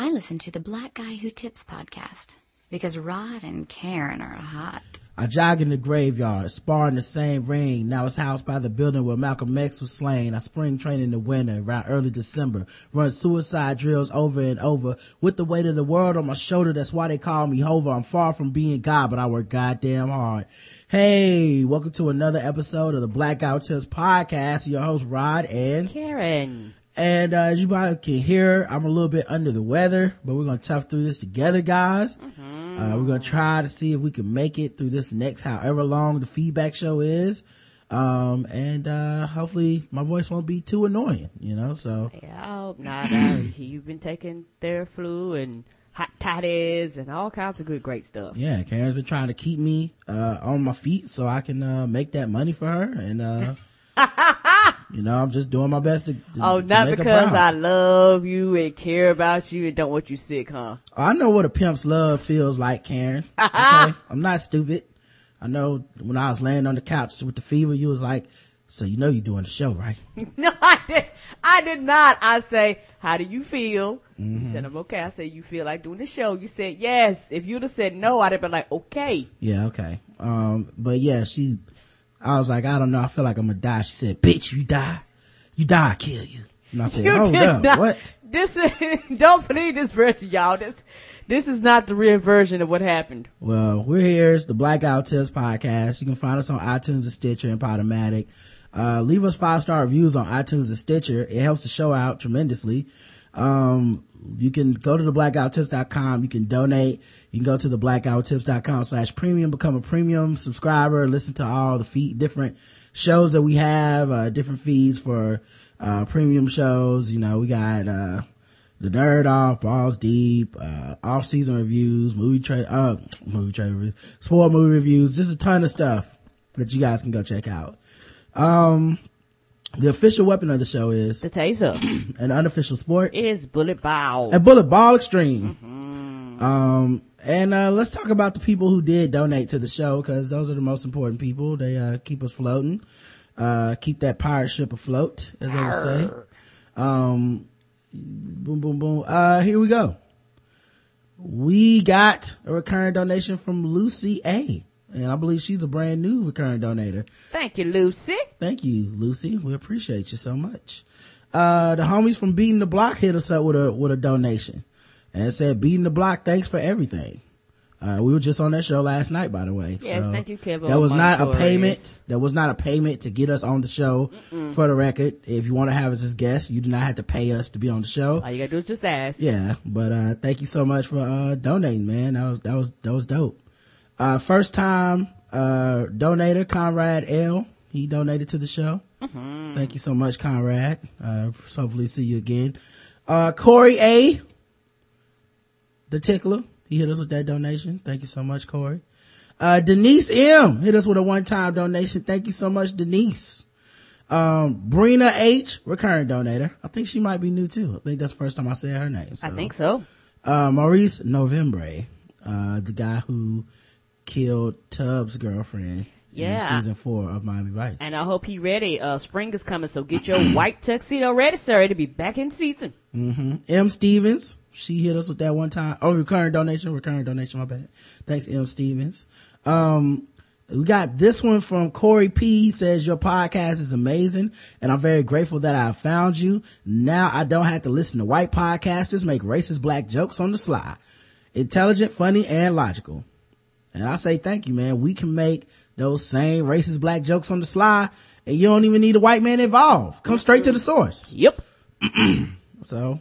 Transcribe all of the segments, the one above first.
I listen to the Black Guy Who Tips podcast because Rod and Karen are hot. I jog in the graveyard, spar in the same ring. Now it's housed by the building where Malcolm X was slain. I spring train in the winter, around early December. Run suicide drills over and over with the weight of the world on my shoulder. That's why they call me Hover. I'm far from being God, but I work goddamn hard. Hey, welcome to another episode of the Black Guy Who Tips podcast. Your host Rod and Karen. And uh, as you probably can hear, I'm a little bit under the weather, but we're gonna tough through this together, guys. Mm-hmm. Uh, we're gonna try to see if we can make it through this next however long the feedback show is. Um, and uh, hopefully my voice won't be too annoying, you know. So yeah, I hope not. uh, you've been taking Theraflu and hot toddies and all kinds of good, great stuff. Yeah, Karen's been trying to keep me uh, on my feet so I can uh, make that money for her and. Uh, you know, I'm just doing my best to. to oh, not to because I love you and care about you and don't want you sick, huh? I know what a pimp's love feels like, Karen. okay? I'm not stupid. I know when I was laying on the couch with the fever, you was like, so you know you're doing the show, right? no, I did. I did not. I say, how do you feel? Mm-hmm. You said, I'm okay. I said, you feel like doing the show? You said, yes. If you'd have said no, I'd have been like, okay. Yeah, okay. Um, but yeah, she, I was like, I don't know. I feel like I'm gonna die. She said, bitch, you die. You die, I kill you. And I said, you hold up. Not, what? This is, don't believe this version, y'all. This, this is not the real version of what happened. Well, we're here. It's the Black Guy Who podcast. You can find us on iTunes and Stitcher and Podomatic. Uh, leave us five star reviews on iTunes and Stitcher. It helps the show out tremendously. Um, you can go to the blackguywhotips.com. You can donate. You can go to the blackguywhotips.com slash premium, become a premium subscriber, listen to all the feed, different shows that we have, uh, different feeds for, uh, premium shows. You know, we got, uh, the nerd off, balls deep, uh, off season reviews, movie trade, uh, movie trade reviews, sport movie reviews, just a ton of stuff that you guys can go check out. Um, the official weapon of the show is the taser. An unofficial sport is bullet ball. A bullet ball extreme. Mm-hmm. Um, and uh, let's talk about the people who did donate to the show because those are the most important people. They uh, keep us floating, uh, keep that pirate ship afloat, as I would say. Um, boom, boom, boom. Uh, here we go. We got a recurring donation from Lucy A. And I believe she's a brand new recurring donator. Thank you, Lucy. Thank you, Lucy. We appreciate you so much. Uh, the homies from Beating the Block hit us up with a, with a donation and it said, Beating the Block, thanks for everything. Uh, we were just on that show last night, by the way. Yes, so thank you, Kevin. That was not a payment. That was not a payment to get us on the show. Mm-mm. For the record, if you want to have us as guests, you do not have to pay us to be on the show. All you gotta do is just ask. Yeah, but uh, thank you so much for uh, donating, man. That was that was that was dope. Uh, first time, uh, donator, Conrad L. He donated to the show. Mm-hmm. Thank you so much, Conrad. Uh, hopefully see you again. Uh, Corey A. The tickler. He hit us with that donation. Thank you so much, Corey. Uh, Denise M. hit us with a one-time donation. Thank you so much, Denise. Um, Brina H. recurring donator. I think she might be new too. I think that's the first time I said her name. So. I think so. Uh, Maurice Novembre, uh, the guy who killed Tubbs' girlfriend. Yeah. season four of Miami Vice. And I hope he ready. Uh, spring is coming, so get your white tuxedo ready, sir, to be back in season. Mm-hmm. M. Stevens, she hit us with that one time. Oh, recurring donation, recurring donation, my bad. Thanks, M. Stevens. Um, we got this one from Corey P. He says, your podcast is amazing and I'm very grateful that I found you. Now I don't have to listen to white podcasters make racist black jokes on the sly. Intelligent, funny, and logical. And I say thank you, man. We can make those same racist black jokes on the sly and you don't even need a white man involved. Come straight to the source. Yep. so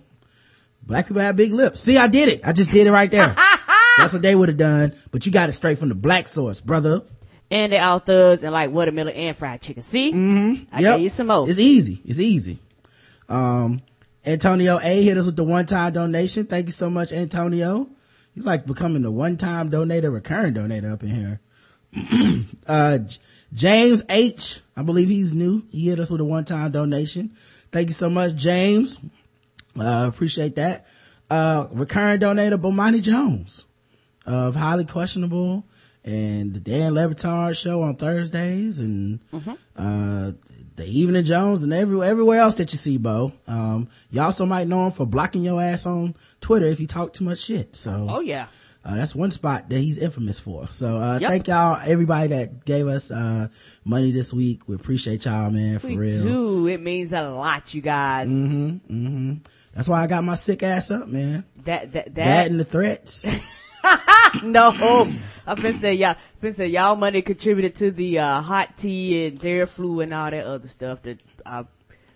black people have big lips. See, I did it. I just did it right there. That's what they would have done, but you got it straight from the black source, brother. And the authors and like watermelon and fried chicken. See? Mm-hmm. I yep. gave you some more. It's easy. It's easy. Um, Antonio A hit us with the one-time donation. Thank you so much, Antonio. He's like becoming the one-time donator, recurring donator up in here. uh, James H, I believe he's new. He hit us with a one-time donation. Thank you so much, James. Uh, appreciate that. Uh, recurring donator, Bomani Jones of Highly Questionable and the Dan Le Batard show on Thursdays and, mm-hmm. uh, the Evening Jones and every, everywhere else that you see, Bo. Um, you also might know him for blocking your ass on Twitter if you talk too much shit. So. Oh yeah. Uh, that's one spot that he's infamous for. So, uh, Yep. thank y'all, everybody that gave us, uh, money this week. We appreciate y'all, man, for We real. do. It means a lot, you guys. Mm-hmm, mm-hmm. That's why I got my sick ass up, man. That that That that. and the threats. no, I've been saying y'all. Been saying y'all money contributed to the uh, hot tea and Theraflu and all that other stuff that I'm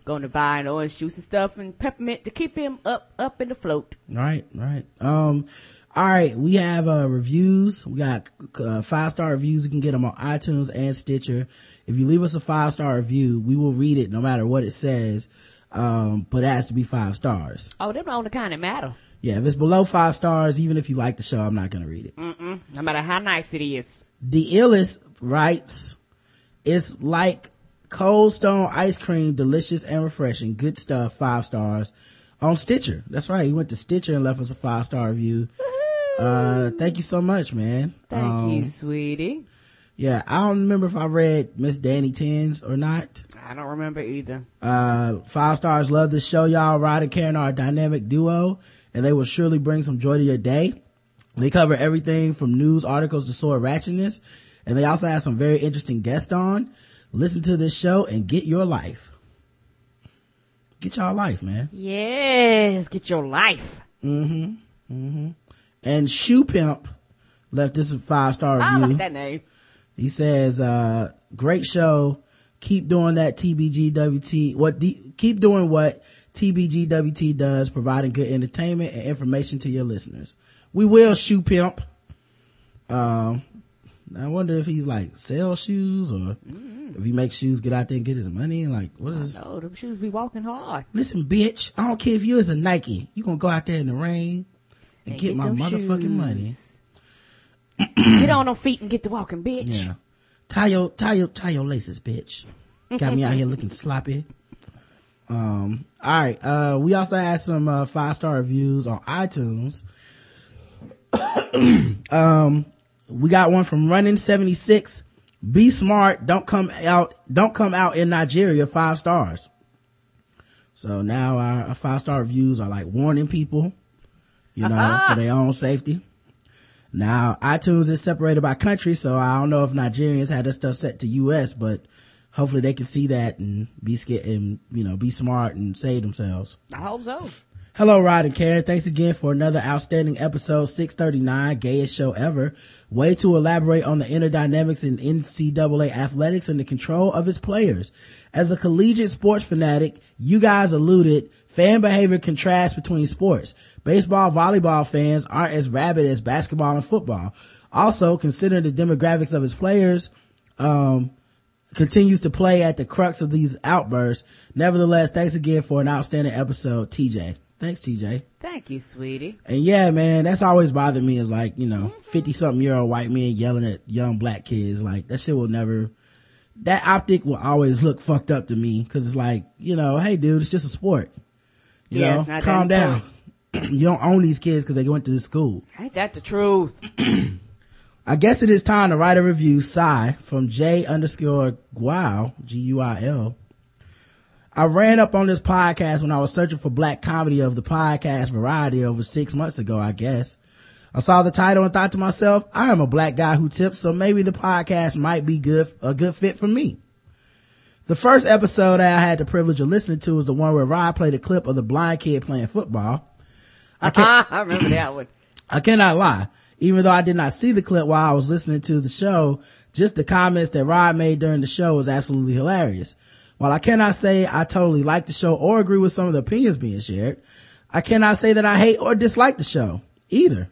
going to buy and orange juice and stuff and peppermint to keep him up up in the float. right, right. Um, all right, we have, uh, reviews. We got, uh, five star reviews. You can get them on iTunes and Stitcher. If you leave us a five star review, we will read it no matter what it says. Um, but it has to be five stars. Oh, them on the only kind that matter. Yeah, if it's below five stars, even if you like the show, I'm not gonna read it. Mm-mm. No matter how nice it is. The illest writes, it's like cold stone ice cream, delicious and refreshing. Good stuff, five stars on Stitcher. That's right. He went to Stitcher and left us a five star review. Uh, thank you so much, man. Thank Um, you, sweetie. Yeah, I don't remember if I read Miss Danny Tens or not. I don't remember either. Uh, five stars love this show, y'all. Rod and Karen are a dynamic duo, and they will surely bring some joy to your day. They cover everything from news articles to sword ratchetness, and they also have some very interesting guests on. Listen to this show and get your life. Get y'all life, man. Yes, get your life. Mhm. Mhm. And Shoe Pimp left this a five star I review. like that name. He says, uh, great show. Keep doing that TBGWT. What, D, keep doing what TBGWT does, providing good entertainment and information to your listeners. We will shoe pimp. Um, I wonder if he's like sell shoes or if he makes shoes, get out there and get his money. Like, what is, No, them shoes be walking hard. listen, bitch, I don't care if you is a Nike. You gonna go out there in the rain and, get, my them motherfucking money. Get on them feet and get to walking, bitch. Yeah. Tie your, tie your, tie your laces, bitch. Got me out here looking sloppy. Um, all right. Uh, we also had some, uh, five star reviews on iTunes. um, we got one from Running 76. Be smart. Don't come out, don't come out in Nigeria. Five stars. So now our, our five star reviews are like warning people, you know, for their own safety. Now, iTunes is separated by country, so I don't know if Nigerians had this stuff set to US, but hopefully they can see that and be scared and, you know, be smart and save themselves. I hope so. Hello, Rod and Karen. Thanks again for another outstanding episode 639, gayest show ever. Way to elaborate on the inner dynamics in NCAA athletics and the control of its players. As a collegiate sports fanatic, you guys alluded fan behavior contrasts between sports. Baseball, volleyball fans aren't as rabid as basketball and football. Also, considering the demographics of its players, um, continues to play at the crux of these outbursts. Nevertheless, thanks again for an outstanding episode, TJ. Thanks, TJ. Thank you, sweetie. And yeah, man, that's always bothered me is like, you know, 50 something year old white men yelling at young black kids. Like that shit will never, that optic will always look fucked up to me. Cause it's like, you know, hey dude, it's just a sport. You Yeah, know, calm down. you don't own these kids cause they went to this school. Ain't that the truth? I guess it is time to write a review, sigh, from J underscore Guile, G-U-I-L. I ran up on this podcast when I was searching for black comedy of the podcast variety over six months ago, I guess. I saw the title and thought to myself, I am a black guy who tips, so maybe the podcast might be good, a good fit for me. The first episode I had the privilege of listening to was the one where Rod played a clip of the blind kid playing football. I can't, I remember that one. I cannot lie. Even though I did not see the clip while I was listening to the show, just the comments that Rod made during the show was absolutely hilarious. While I cannot say I totally like the show or agree with some of the opinions being shared, I cannot say that I hate or dislike the show either.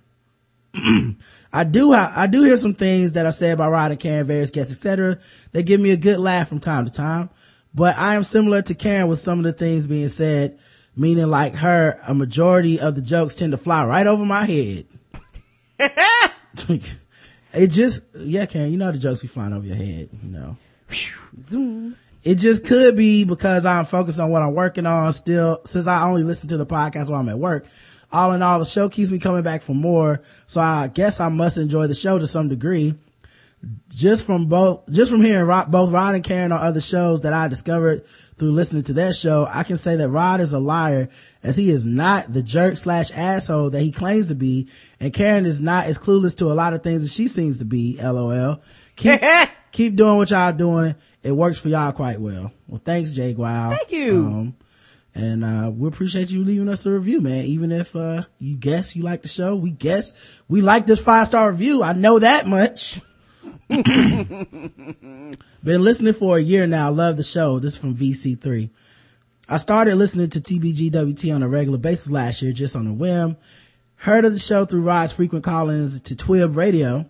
I do, I do hear some things that are said by Rod and Karen, various guests, etc. They give me a good laugh from time to time, but I am similar to Karen with some of the things being said, meaning like her, a majority of the jokes tend to fly right over my head. it just, yeah, Karen, you know the jokes be flying over your head, you know. Zoom. It just could be because I'm focused on what I'm working on still, since I only listen to the podcast while I'm at work. All in all, the show keeps me coming back for more, so I guess I must enjoy the show to some degree. just from both, just from hearing both Rod and Karen on other shows that I discovered through listening to that show, I can say that Rod is a liar as he is not the jerk slash asshole that he claims to be. And Karen is not as clueless to a lot of things as she seems to be. LOL. Keep, keep doing what y'all doing. It works for y'all quite well. Well, thanks, Jake Wow. Thank you. Um, and uh, we appreciate you leaving us a review, man. Even if uh, you guess you like the show, we guess we like this five star review. I know that much. Been listening for a year now. Love the show. This is from VC3. I started listening to TBGWT on a regular basis last year, just on a whim. Heard of the show through Rod's frequent call-ins to TWiB Radio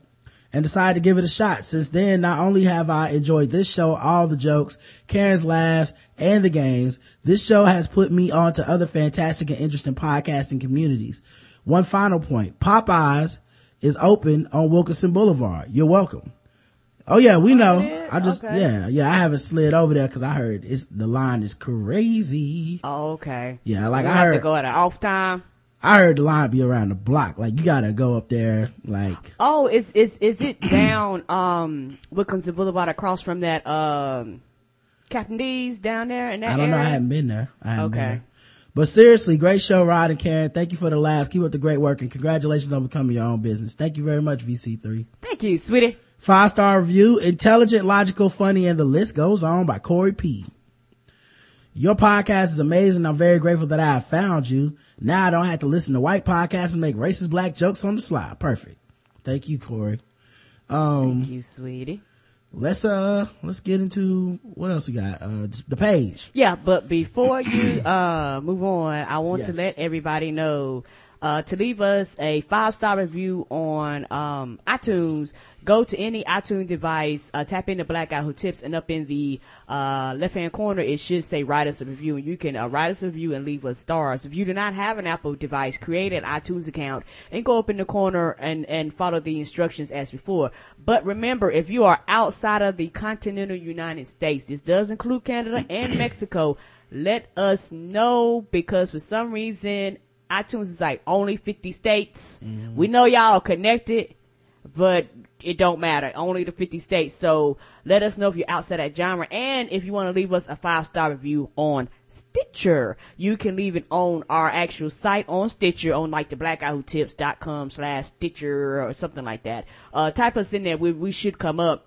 and decided to give it a shot. Since then, not only have I enjoyed this show, all the jokes, Karen's laughs, and the games, this show has put me on to other fantastic and interesting podcasting communities. One final point. Popeyes is open on Wilkinson Boulevard. You're welcome. Oh yeah, we know. I just, Okay. yeah, yeah, I haven't slid over there cause I heard it's, the line is crazy. Oh, okay. Yeah, like We I have to go at an off time. I heard the line be around the block. Like you gotta go up there, like, Oh, is is is it down um Wilkinson Boulevard across from that um Captain D's down there in that I don't know. I haven't been there. I haven't been Okay. there. But seriously, great show, Rod and Karen. Thank you for the laughs. Keep up the great work and congratulations on becoming your own business. Thank you very much, VC3. Thank you, sweetie. Five star review, intelligent, logical, funny, and the list goes on by Corey P. Your podcast is amazing. I'm very grateful that I have found you. Now I don't have to listen to white podcasts and make racist black jokes on the slide. Perfect. Thank you, Corey. Um, Thank you, sweetie. Let's, uh, let's get into what else we got? Uh, the page. Yeah, but before you uh move on, I want to let everybody know uh to leave us a five star review on um iTunes. Go to any iTunes device, uh, tap into Black Guy Who Tips, and up in the uh left hand corner it should say write us a review, and you can uh, write us a review and leave us stars. If you do not have an Apple device, create an iTunes account and go up in the corner and and follow the instructions as before. But remember, if you are outside of the continental United States, this does include Canada and Mexico. Let us know because for some reason iTunes is like only 50 states. We know y'all are connected, but it don't matter. Only the 50 states. So let us know if you're outside that genre. And if you want to leave us a five star review on Stitcher, you can leave it on our actual site on Stitcher on like the blackguywhotips.com slash Stitcher or something like that. Uh, type us in there. We, we should come up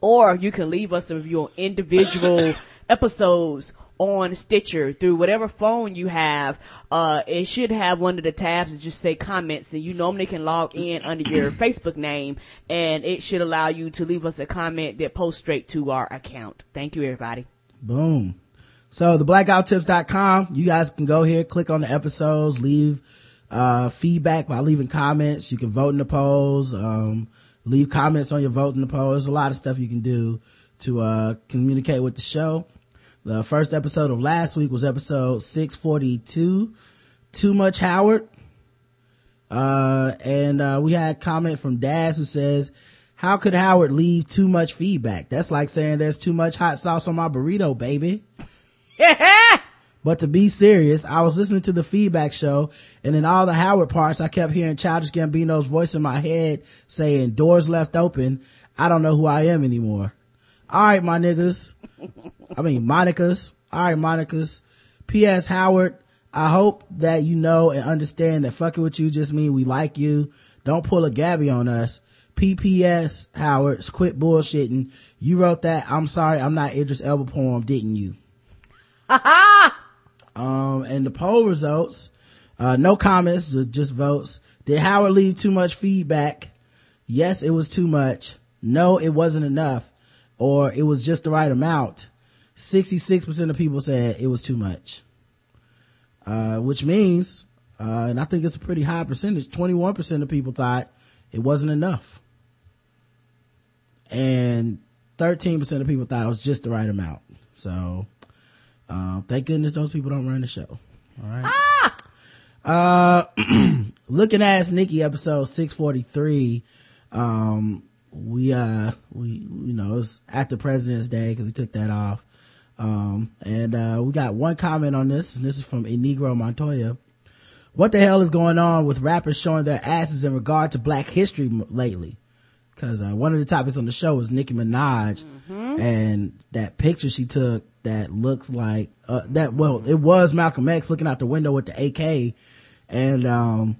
or you can leave us a review on individual episodes on Stitcher through whatever phone you have. Uh, it should have one of the tabs that just say comments, and you normally can log in under your Facebook name, and it should allow you to leave us a comment that posts straight to our account. Thank you, everybody. Boom. So the blackguywhotips.com, you guys can go here, click on the episodes, leave, uh, feedback by leaving comments. You can vote in the polls, um, leave comments on your vote in the poll. There's a lot of stuff you can do to, uh, communicate with the show. The first episode of last week was episode 642, Too Much Howard. Uh, and, uh, we had a comment from Daz who says, how could Howard leave too much feedback? That's like saying there's too much hot sauce on my burrito, baby. But to be serious, I was listening to the feedback show and in all the Howard parts, I kept hearing Childish Gambino's voice in my head saying doors left open. I don't know who I am anymore. All right, my niggas. I mean, Monica's. All right, Monica's. P.S. Howard, I hope that you know and understand that fucking with you just mean we like you. Don't pull a Gabby on us. PPS, Howard, quit bullshitting. You wrote that. I'm sorry. I'm not Idris Elba poem, didn't you? Um, and the poll results, uh, no comments, just votes. Did Howard leave too much feedback? Yes, it was too much. No, it wasn't enough. Or it was just the right amount. 66% of people said it was too much. Uh, which means, uh, and I think it's a pretty high percentage, 21% of people thought it wasn't enough. And 13% of people thought it was just the right amount. So, uh, thank goodness those people don't run the show. All right. Uh, looking at Nikki episode 643. Um, we, uh, we, you know, it was after President's Day because he took that off. Um, and, uh, we got one comment on this, and this is from Inegro Montoya. What the hell is going on with rappers showing their asses in regard to black history lately? because uh, one of the topics on the show was Nicki Minaj and that picture she took that looks like uh, that. Well, it was Malcolm X looking out the window with the AK, and um,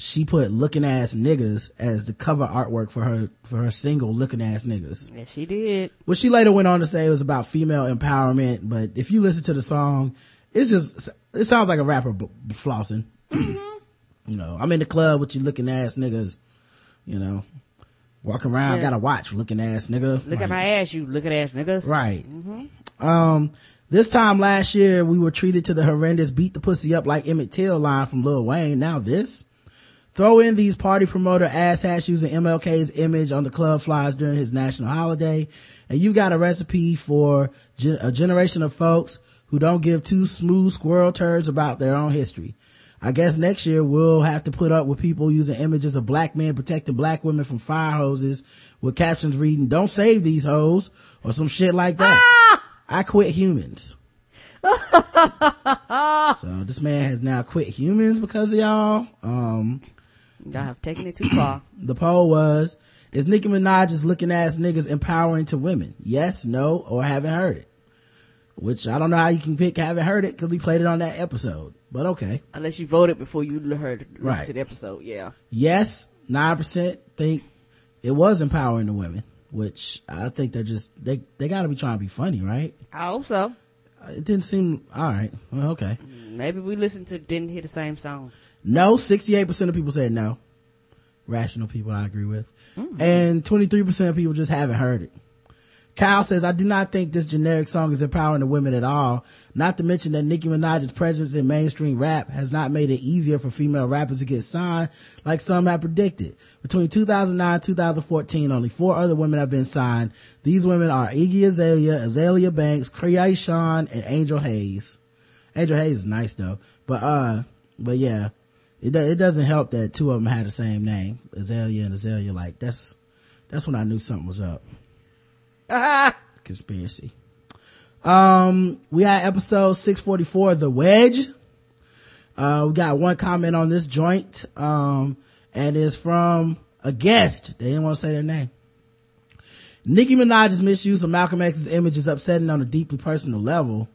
she put "looking ass niggas" as the cover artwork for her for her single "Looking Ass Niggas." Yes, she did. Well, she later went on to say it was about female empowerment, but if you listen to the song, it's just it sounds like a rapper b- flossing. You know, I'm in the club with you looking ass niggas. You know, walking around, Yeah. got a watch looking ass nigga. Look Like, at my ass, you look at ass niggas. Right. Um, this time last year, we were treated to the horrendous beat the pussy up like Emmett Till line from Lil Wayne. Now this. Throw in these party promoter asshats using MLK's image on the club flyers during his national holiday, and you've got a recipe for gen- a generation of folks who don't give two smooth squirrel turds about their own history. I guess next year we'll have to put up with people using images of black men protecting black women from fire hoses with captions reading, don't save these hoes, or some shit like that. I quit humans. so this man has now quit humans because of y'all. Um, Y'all have taken it too far. the poll was, is Nicki Minaj's looking ass niggas empowering to women? Yes, no, or haven't heard it. Which I don't know how you can pick haven't heard it because we played it on that episode. But okay. Unless you voted before you heard listen Right. to the episode. Yeah. Yes, 9% think it was empowering the women, which I think they're just, they, they gotta be trying to be funny, right? I hope so. It didn't seem, alright. Well, okay. Maybe we listened to didn't hear the same song. No, 68% of people said no. Rational people I agree with. And 23% of people just haven't heard it. Kyle says, I do not think this generic song is empowering the women at all. Not to mention that Nicki Minaj's presence in mainstream rap has not made it easier for female rappers to get signed like some have predicted. Between 2009 and 2014, only four other women have been signed. These women are Iggy Azalea, Azealia Banks, Kreayshawn, and Angel Haze. Angel Haze is nice though. But, uh, but yeah, it, it doesn't help that two of them had the same name, Azalea and Azalea. Like that's, that's when I knew something was up. Conspiracy. Um, we had episode 644, The Wedge. Uh, we got one comment on this joint, um, and it's from a guest. They didn't want to say their name. Nicki Minaj's misuse of Malcolm X's image is upsetting on a deeply personal level.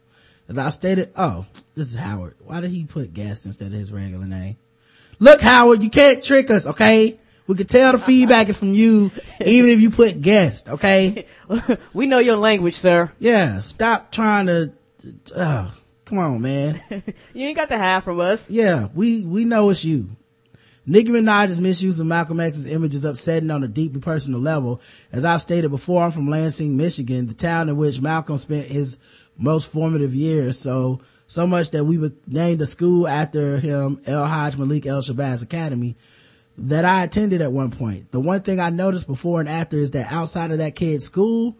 As I stated, oh, this is Howard. Why did he put guest instead of his regular name? Look, Howard, you can't trick us, okay? We can tell the feedback is from you, even if you put guest, okay? we know your language, sir. Yeah, stop trying to, uh, come on, man. You ain't got to hide from us. Yeah, we, we know it's you. Nicki Minaj's misuse of Malcolm X's image is upsetting on a deeply personal level. As I've stated before, I'm from Lansing, Michigan, the town in which Malcolm spent his most formative years. So, so much that we would named a school after him, El Hajj Malik El Shabazz Academy, that I attended at one point. The one thing I noticed before and after is that outside of that kid's school,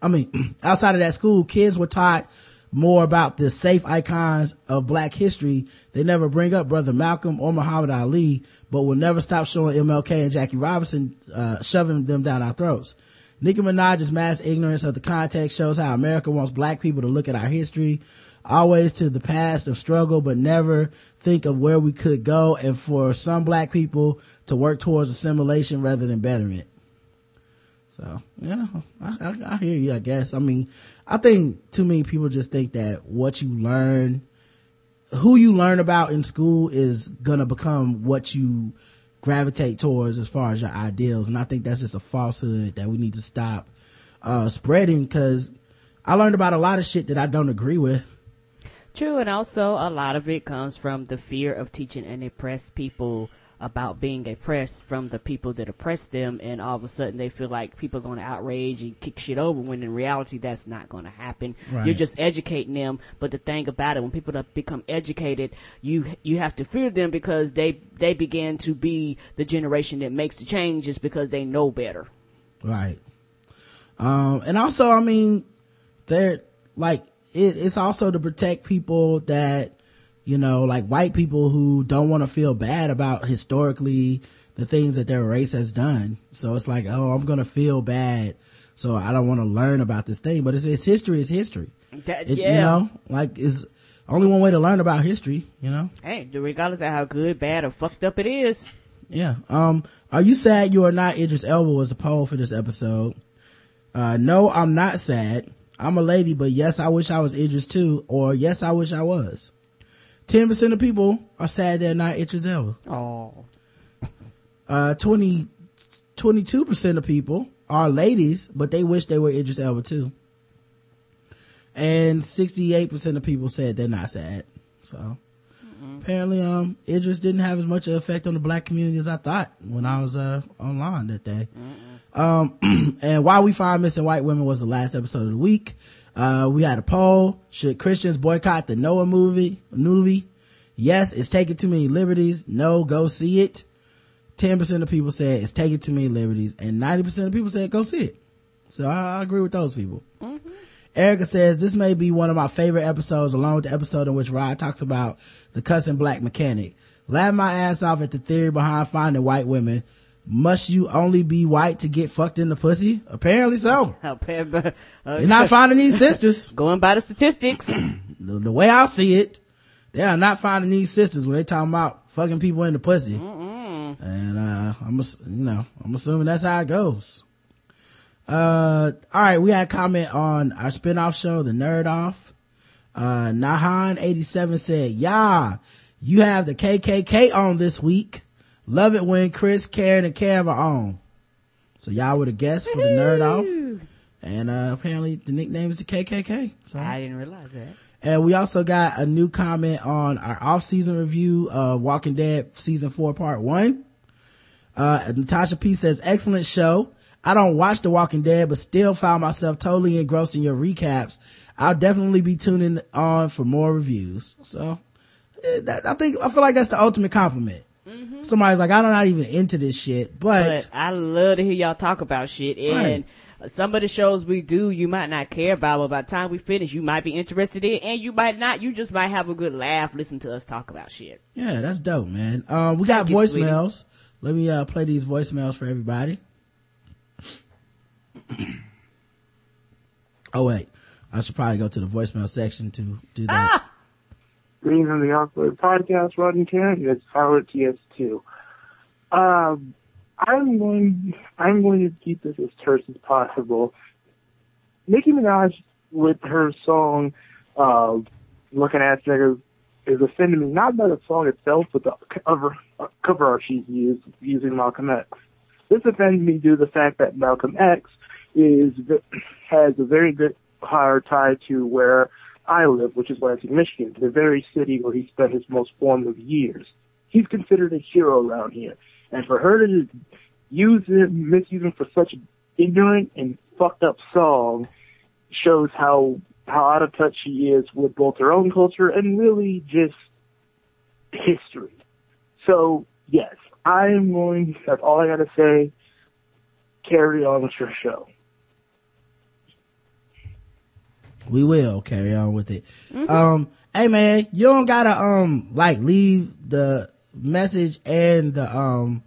I mean, outside of that school, kids were taught more about the safe icons of black history. They never bring up brother Malcolm or Muhammad Ali, but will never stop showing MLK and Jackie Robinson, uh, shoving them down our throats. Nicki Minaj's mass ignorance of the context shows how America wants black people to look at our history, always to the past of struggle, but never think of where we could go and for some black people to work towards assimilation rather than betterment. So, yeah, I, I, I hear you, I guess. I mean, I think too many people just think that what you learn, who you learn about in school is gonna become what you gravitate towards as far as your ideals. And I think that's just a falsehood that we need to stop, uh, spreading because I learned about a lot of shit that I don't agree with. True, and also a lot of it comes from the fear of teaching an oppressed people about being oppressed from the people that oppress them, and all of a sudden they feel like people are going to outrage and kick shit over when in reality that's not going to happen. Right. You're just educating them, but the thing about it, when people become educated, you you have to fear them because they they begin to be the generation that makes the changes because they know better. Right. Um, and also, I mean, they're like, it, it's also to protect people that, you know, like white people who don't want to feel bad about historically the things that their race has done. So it's like, oh, I'm going to feel bad. So I don't want to learn about this thing, but it's, it's history is history. That, It, yeah. You know, like it's only one way to learn about history, you know? Hey, regardless of how good, bad, or fucked up it is. Yeah. Um, are you sad you are not Idris Elba was the poll for this episode. Uh, no, I'm not sad. I'm a lady, but yes, I wish I was Idris too, or yes, I wish I was. 10% of people are sad they're not Idris Elba. Oh. Uh, 20, 22% of people are ladies, but they wish they were Idris Elba too. And 68% of people said they're not sad. So apparently, um, Idris didn't have as much of an effect on the black community as I thought when I was, uh, online that day. Um, and why we find missing white women was the last episode of the week. Uh, we had a poll. Should Christians boycott the Noah movie, movie? Yes, it's taking too many liberties. No, go see it. 10% of people said it's taking too many liberties and 90% of people said go see it. So I, I agree with those people. Erica says this may be one of my favorite episodes along with the episode in which Rod talks about the cussing black mechanic. Laugh my ass off at the theory behind finding white women. Must you only be white to get fucked in the pussy? Apparently so. Uh, You're not finding these sisters. Going by the statistics. The, the way I see it, they are not finding these sisters when they talking about fucking people in the pussy. And, uh, I'm, you know, I'm assuming that's how it goes. Uh, all right, we had a comment on our spinoff show, The Nerd Off. Uh, Nahan87 said, yeah, you have the KKK on this week. Love it when Chris, Karen, and Kev are on. So y'all were the guests for the Nerd Off. And, uh, apparently the nickname is the KKK. So. I didn't realize that. And we also got a new comment on our off-season review of Walking Dead season four, part one. Uh, Natasha P says, excellent show. I don't watch The Walking Dead, but still found myself totally engrossed in your recaps. I'll definitely be tuning on for more reviews. So, eh, that, I think, I feel like that's the ultimate compliment. Somebody's like, I'm not even into this shit, But I love to hear y'all talk about shit. And some of the shows we do, you might not care about, but by the time we finish, you might be interested in, and you might not. You just might have a good laugh listening to us talk about shit. Yeah, that's dope, man. Um, we got Thank you, voicemails. Let me uh, play these voicemails for everybody. oh wait, I should probably go to the voicemail section to do that. Greetings on the Awkward Podcast, Rod and Karen. It's Howard TS2. Um, I'm going, I'm going to keep this as terse as possible. Nicki Minaj with her song, uh, Looking at Niggas is offending me not by the song itself, but the cover, cover art she's used, using Malcolm X. This offends me due to the fact that Malcolm X is, has a very good higher tie to where I live, which is Lansing, Michigan, the very city where he spent his most formative years. He's considered a hero around here. And for her to just use him, misuse him for such an ignorant and fucked up song shows how, how out of touch she is with both her own culture and really just history. So, yes, I'm going, that's all I gotta say. Carry on with your show. We will carry on with it. Um, hey man, you don't gotta, um, like leave the message and the, um,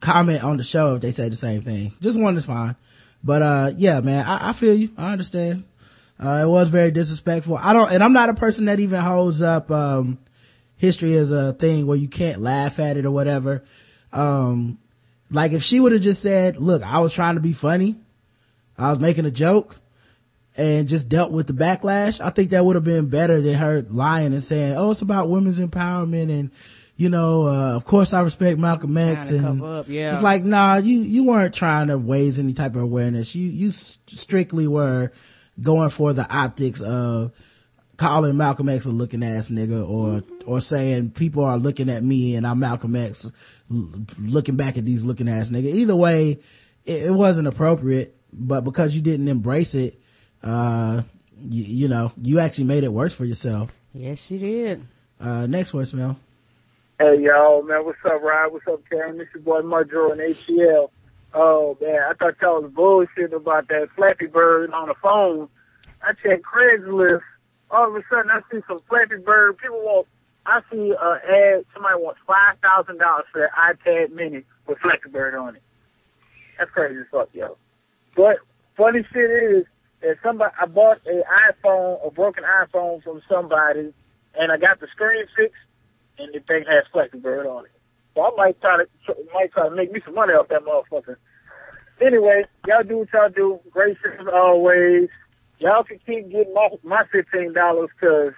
comment on the show if they say the same thing. Just one is fine. But, uh, yeah, man, I, I feel you. I understand. Uh, it was very disrespectful. I don't, and I'm not a person that even holds up, um, history as a thing where you can't laugh at it or whatever. Um, like if she would have just said, look, I was trying to be funny. I was making a joke and just dealt with the backlash, I think that would have been better than her lying and saying, "Oh, it's about women's empowerment," and you know, uh, of course, I respect Malcolm X. And up, yeah. it's like, nah, you you weren't trying to raise any type of awareness. You you strictly were going for the optics of calling Malcolm X a looking ass nigga, or or saying people are looking at me and I'm Malcolm X, looking back at these looking ass nigga. Either way, it, it wasn't appropriate. But because you didn't embrace it, uh, you, you know, you actually made it worse for yourself. Yes, she did. Uh, next voicemail. Hey y'all, man, what's up, Rod? What's up, Karen? This your boy Mudro and ATL. Oh man, I thought y'all was bullshitting about that Flappy Bird on the phone. I checked Craigslist. All of a sudden, I see some Flappy Bird. People want. I see a ad. Somebody wants five thousand dollars for their iPad Mini with Flappy Bird on it. That's crazy as fuck, yo. But funny shit is that somebody I bought a iPhone, a broken iPhone from somebody, and I got the screen fixed and the thing has Flappy Bird on it. So I might try to might try to make me some money off that motherfucker. Anyway, y'all do what y'all do. Great shit as always. Y'all can keep getting my my fifteen dollars because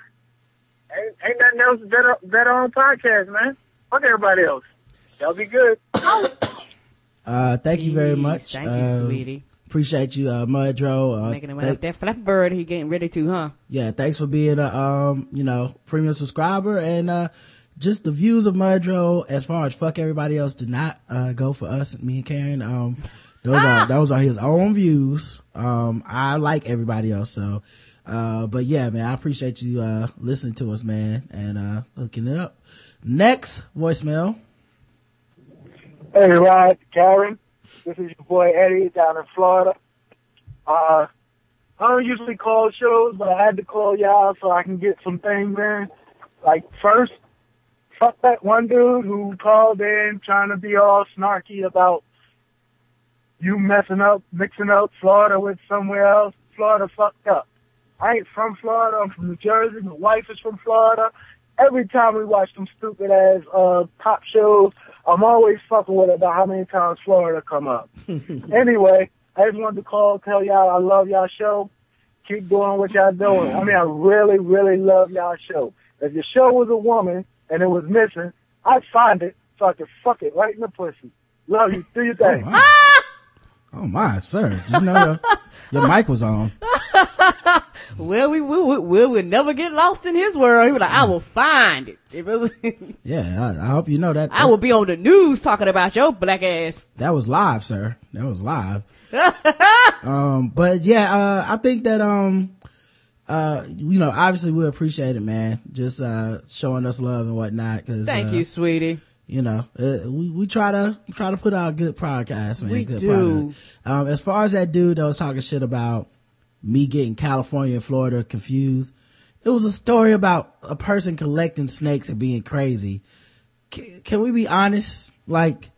ain't, ain't nothing else better better on podcast, man. Fuck everybody else. Y'all be good. Uh, thank you very much. Thank you, Uh, sweetie. Appreciate you, uh, Mudro. Uh, Making it thank- up that flappy bird he getting ready to, huh? yeah, thanks for being a, um, you know, premium subscriber and, uh, just the views of Mudro as far as fuck everybody else did not, uh, go for us, me and Karen. Um, those are, those are his own views. Um, I like everybody else. So, uh, but yeah, man, I appreciate you, uh, listening to us, man, and, uh, looking it up. Next voicemail. Hey, Rod, Karen. This is your boy Eddie down in Florida. Uh, I don't usually call shows, but I had to call y'all so I can get some things in. Like, first, fuck that one dude who called in trying to be all snarky about you messing up, mixing up Florida with somewhere else. Florida fucked up. I ain't from Florida. I'm from New Jersey. My wife is from Florida. Every time we watch them stupid ass uh pop shows, I'm always fucking with it about how many times Florida come up. anyway, I just wanted to call, tell y'all I love y'all show. Keep doing what y'all doing. I mean, I really, really love y'all show. If your show was a woman and it was missing, I'd find it so I could fuck it right in the pussy. Love you. Do your thing. Oh my, sir. Just know your, your mic was on. Well, we will, we, we will never get lost in his world. He was like, I will find it. It Yeah, I, I hope you know that. I will be on the news talking about your black ass. That was live, sir. That was live. um, but yeah, uh, I think that, um, uh, you know, obviously we appreciate it, man. Just, uh, showing us love and whatnot. Cause, Thank uh, you, sweetie. You know, uh, we, we try to, try to put out a good podcast, man. We good do. product. Um, as far as that dude that was talking shit about me getting California and Florida confused, it was a story about a person collecting snakes and being crazy. C- can we be honest? Like,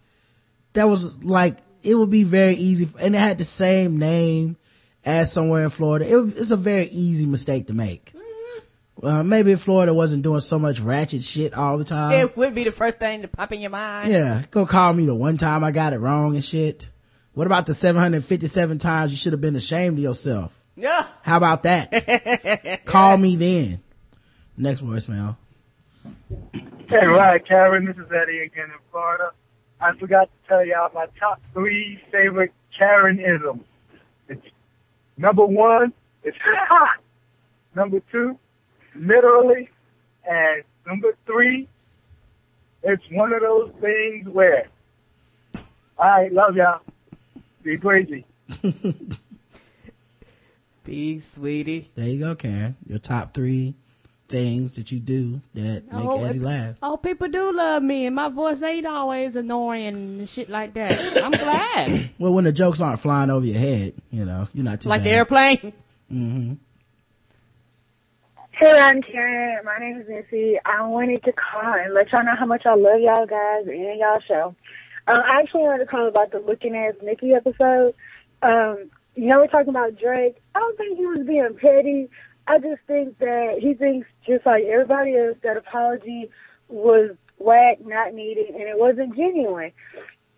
that was like, it would be very easy, and it had the same name as somewhere in Florida. It, was- it's a very easy mistake to make. Uh, maybe Florida wasn't doing so much ratchet shit all the time. it would be the first thing to pop in your mind. Yeah, go call me the one time I got it wrong and shit. What about the 757 times you should have been ashamed of yourself? Yeah. How about that? call me then. Next voicemail. Hey, right, Karen. This is Eddie again in Florida. I forgot to tell y'all my top three favorite Karenisms. It's number one, it's hot. Number two, literally. And number three, it's one of those things where. I love y'all. Be crazy. Be sweetie. There you go, Karen. Your top three things that you do that make Oh, Eddie laugh. Oh, people do love me, and my voice ain't always annoying and shit like that. I'm glad. Well, when the jokes aren't flying over your head, you know, you're not too like the bad. airplane. hmm Hey, I'm Karen. My name is Missy. I wanted to call and let y'all know how much I love y'all guys and y'all show. Um, I actually wanted to call about the Looking Ass Nikki episode. Um, you know, we're talking about Drake. I don't think he was being petty. I just think that he thinks, just like everybody else, that apology was whack, not needed, and it wasn't genuine.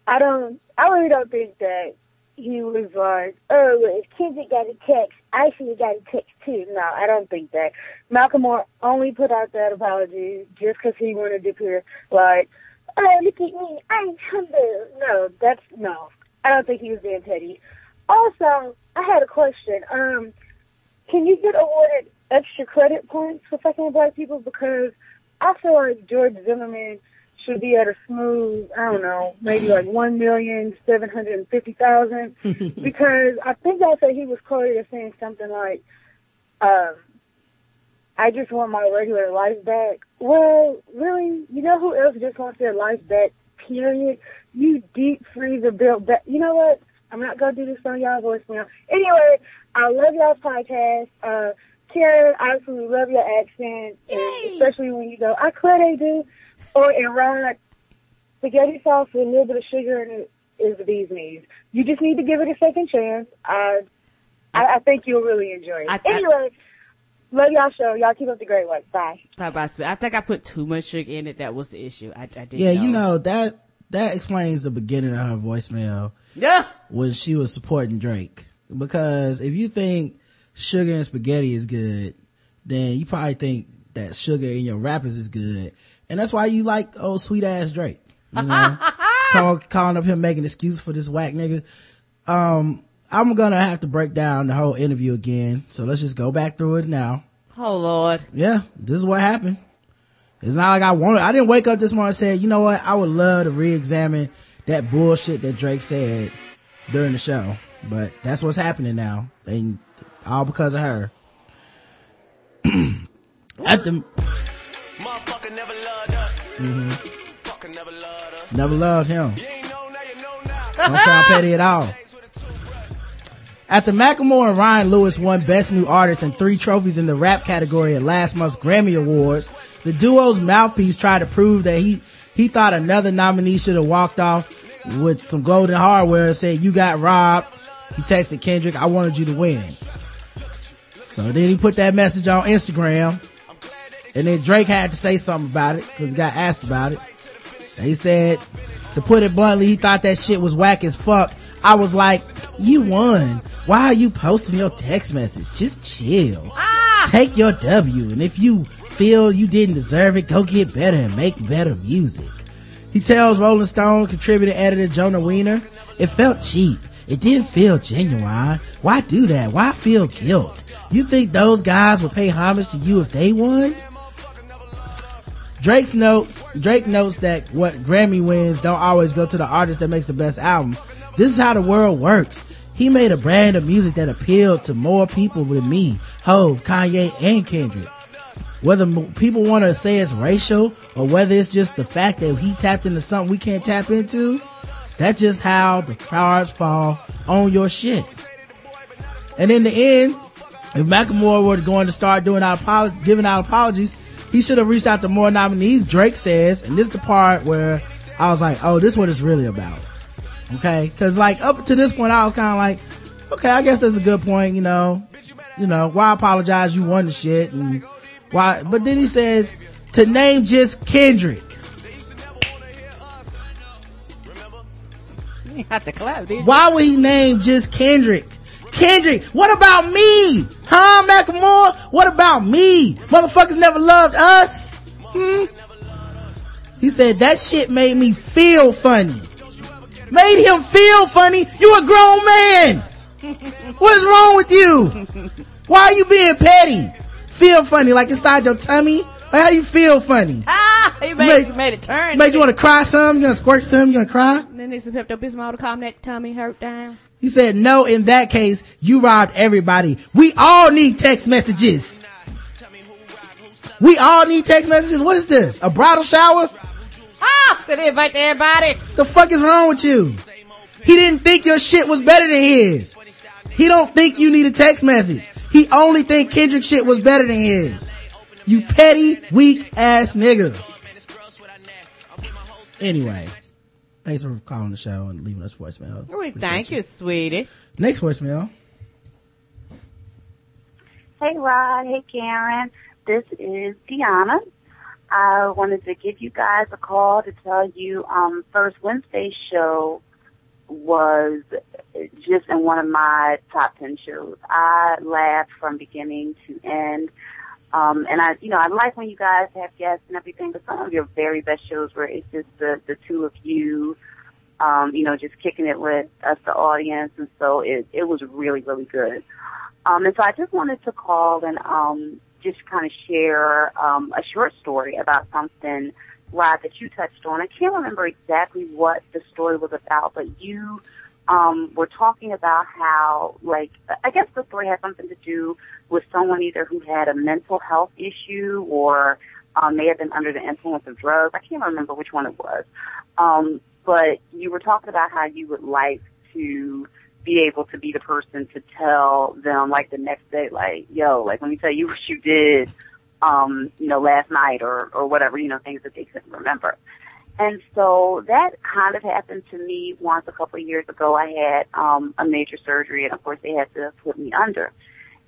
I don't, I really don't think that he was like, oh, if Kendrick got a text, I should have got a text too. No, I don't think that. Macklemore only put out that apology just because he wanted to appear like, oh, look at me, I'm humble. No, that's, no. I don't think he was being petty. Also, I had a question. Um, can you get awarded extra credit points for fucking black people? Because I feel like George Zimmerman should be at a smooth, I don't know, maybe like one million seven hundred and fifty thousand. because I think I said he was quoted as saying something like, um, I just want my regular life back. Well, really, you know who else just wants their life back, period? You deep freezer built back. You know what? I'm not gonna do this on y'all voicemail. Anyway, I love y'all's podcast. Uh, Karen, I absolutely love your accent, especially when you go, I could they do, or in Rod, spaghetti sauce with a little bit of sugar in it is the bee's knees. You just need to give it a second chance. I, I, I think you'll really enjoy it. I- I- anyway, Love y'all show. Y'all keep up the great work. Bye. Bye bye. I think I put too much sugar in it. That was the issue. I, I did. Yeah, you know, that, that explains the beginning of her voicemail Yeah. when she was supporting Drake. Because if you think sugar and spaghetti is good, then you probably think that sugar in your rappers is good. And that's why you like old sweet ass Drake. You know? Call, calling up him making excuses for this whack nigga. Um, I'm gonna have to break down the whole interview again. So let's just go back through it now. Oh Lord. Yeah, this is what happened. It's not like I wanted, I didn't wake up this morning and say, you know what, I would love to re-examine that bullshit that Drake said during the show. But that's what's happening now. And all because of her. At the, Mm-hmm. Never loved us. never loved him. You ain't know, now you know now. Don't sound petty at all. After Macklemore and Ryan Lewis won Best New Artist and three trophies in the rap category at last month's Grammy Awards, the duo's mouthpiece tried to prove that he, he thought another nominee should have walked off with some golden hardware and said, you got robbed. He texted Kendrick, I wanted you to win. So then he put that message on Instagram and then Drake had to say something about it because he got asked about it. And he said, to put it bluntly, he thought that shit was whack as fuck. I was like, you won. Why are you posting your text message? Just chill. Ah! Take your W. And if you feel you didn't deserve it, go get better and make better music. He tells Rolling Stone contributor editor Jonah Weiner, it felt cheap. It didn't feel genuine. Why do that? Why feel guilt? You think those guys would pay homage to you if they won? Drake's notes, Drake notes that what Grammy wins don't always go to the artist that makes the best album. This is how the world works. He made a brand of music that appealed to more people than me, Hove, Kanye, and Kendrick. Whether people want to say it's racial or whether it's just the fact that he tapped into something we can't tap into, that's just how the cards fall on your shit. And in the end, if Macklemore were going to start doing our giving out apologies, he should have reached out to more nominees, Drake says. And this is the part where I was like, oh, this is what it's really about. Okay. Cause like up to this point, I was kind of like, okay, I guess that's a good point, you know, you know, why apologize? You won the shit and why, but then he says to name just Kendrick. You to clap. Why would he name just Kendrick? Kendrick, what about me? Huh, Macklemore? What about me? Motherfuckers never loved us. Hmm? He said that shit made me feel funny. Made him feel funny? You a grown man. what is wrong with you? Why are you being petty? Feel funny like inside your tummy? Like how do you feel funny? Ah, he made, Made- made it turn. Made you want to cry some? You gonna squirt some? You gonna cry? Then they some Pepto Bismol to calm that tummy hurt down. He said, no, in that case, you robbed everybody. We all need text messages. We all need text messages. What is this? A bridal shower? Ah, send an invite to everybody. The fuck is wrong with you? He didn't think your shit was better than his. He don't think you need a text message. He only think Kendrick shit was better than his. You petty, weak ass nigga. Anyway, thanks for calling the show and leaving us voicemail. We Appreciate thank you, sweetie. Next voicemail. Hey Rod, hey Karen. This is Deanna. I wanted to give you guys a call to tell you um first Wednesday's show was just in one of my top ten shows. I laughed from beginning to end. Um and I you know, I like when you guys have guests and everything, but some of your very best shows where it's just the the two of you um, you know, just kicking it with us, the audience, and so it it was really, really good. Um, and so I just wanted to call and um, just kind of share um, a short story about something Rod that you touched on. I can't remember exactly what the story was about, but you um, were talking about how, like, I guess the story had something to do with someone either who had a mental health issue or um, may have been under the influence of drugs. I can't remember which one it was. Um, but you were talking about how you would like to be able to be the person to tell them like the next day, like, yo, like let me tell you what you did, um, you know, last night or, or whatever, you know, things that they couldn't remember. And so that kind of happened to me once a couple of years ago. I had, um, a major surgery and of course they had to put me under.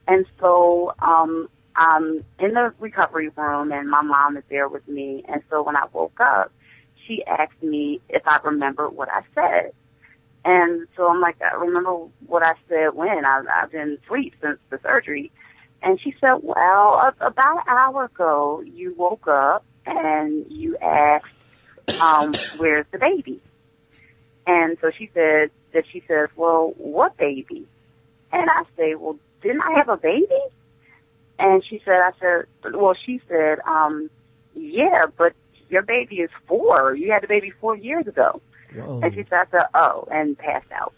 And so, um, I'm in the recovery room and my mom is there with me. And so when I woke up, she asked me if I remembered what I said. And so I'm like, I remember what I said when I, I've been asleep since the surgery. And she said, well, about an hour ago, you woke up and you asked, um, where's the baby? And so she said that she says, well, what baby? And I say, well, didn't I have a baby? And she said, I said, well, she said, um, yeah, but your baby is four. You had a baby four years ago. Whoa. And she said, I said, oh, and passed out.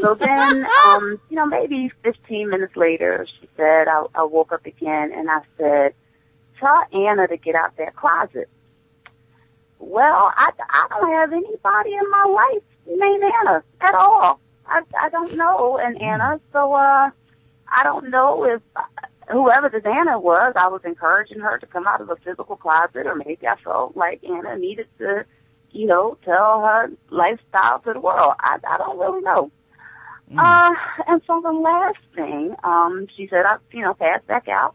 so then, um, you know, maybe 15 minutes later, she said, I, I woke up again and I said, tell Anna to get out that closet. Well, I, I don't have anybody in my life named Anna at all. I, I don't know an Anna, so, uh, I don't know if uh, whoever this Anna was, I was encouraging her to come out of the physical closet or maybe I felt like Anna needed to you know, tell her lifestyle to the world. I, I don't really know. Uh, and so the last thing, um, she said, I, you know, passed back out.